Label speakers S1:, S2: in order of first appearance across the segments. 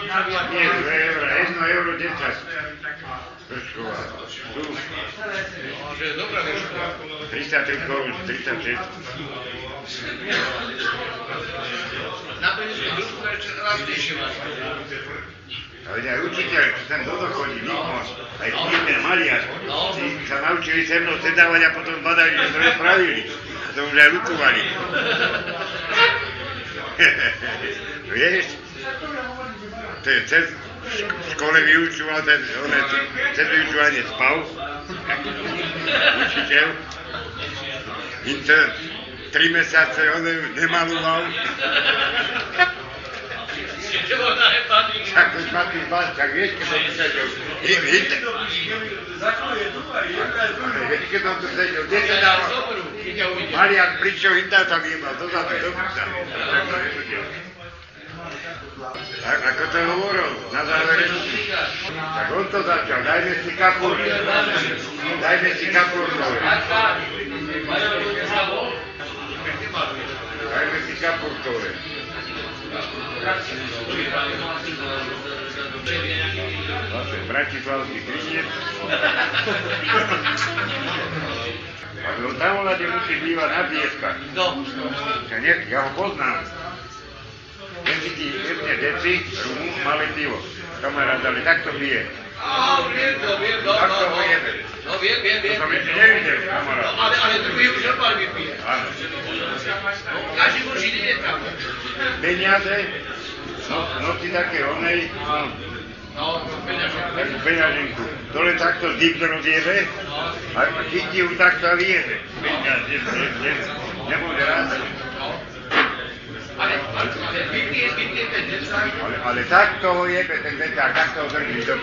S1: Nie, 2 euro, 1 euro 10. Pršková. Tu
S2: Že je dobrá vieška.
S1: 33 korún, 36.
S2: Nakoniec to družku ešte lacnejšie máš.
S1: Ale aj učiteľ, čo tam do chodí, Nikmos, aj maliar, tí sa naučili se mnou sedávať a potom badajú, že to spravili. A to už aj lukovali. Vieš? To je cez škole vyučoval ten, on cez vyučovanie spal. Učiteľ. Inter, tri mesiace on nemaloval. Však to tým vás, však vieš, keď som tu sedel. Vieš, keď som tu sedel, kde sa dával? Marian prišiel, Hitler tam jebal, dozadu, do Tak, ako to hovoril, na závere. Tak on to začal, dajme si kapurku. Dajme si kapurku. Dajme si kapurku. Zase Bratislavský. Ale on tam volade musí bývať na ne, ja ho poznám. Ten si ti jedne deci, Rumún, malé pivo. Kamarát, ale takto pije.
S2: Á, viem to, viem, no,
S1: Tak
S2: no,
S1: to
S2: no. No, viem, viem,
S1: To
S2: viem.
S1: som ešte nevidel,
S2: No,
S1: kamarát.
S2: ale, ale druhý už normálne pije.
S1: Áno.
S2: No, každý boží nie je tam.
S1: Peniaze, no, noci také onej, no,
S2: No, peňaže.
S1: takú peňaženku. Dole takto dýk rozjebe a chytí ju takto a vyjebe. Ne, nebude rázať.
S2: Ale, ale, ale vypije, vypije ten deň.
S1: Ale, ale takto ho jebe ten veták, takto ho drží do.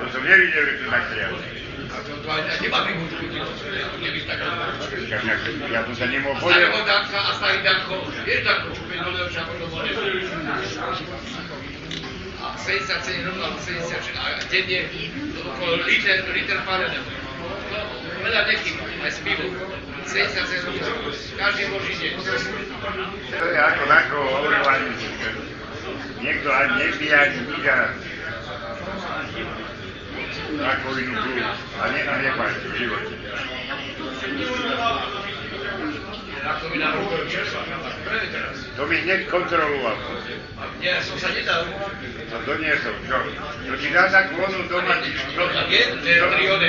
S1: To som nevidel, že to tak.
S2: A to, to tak
S1: Však ja, ja som sa nemohol
S2: Starého. Danka a starý Danko, vieš Danko, dole však to A 77 rokov, 76, a denne okolo liter, liter parené. Veľa nechýba, aj s pivom. 77 rokov, každý boží deň.
S1: To je ako na koho hovorovaní. Niekto ani nepije, ani nič a rakovinu plúc a, ne, a nepáči v živote. To mi hneď kontroloval.
S2: Nie, som sa nedal.
S1: To doniesol, čo? To ti dá takú onu doma, ti
S2: No, tak je, to je tri ode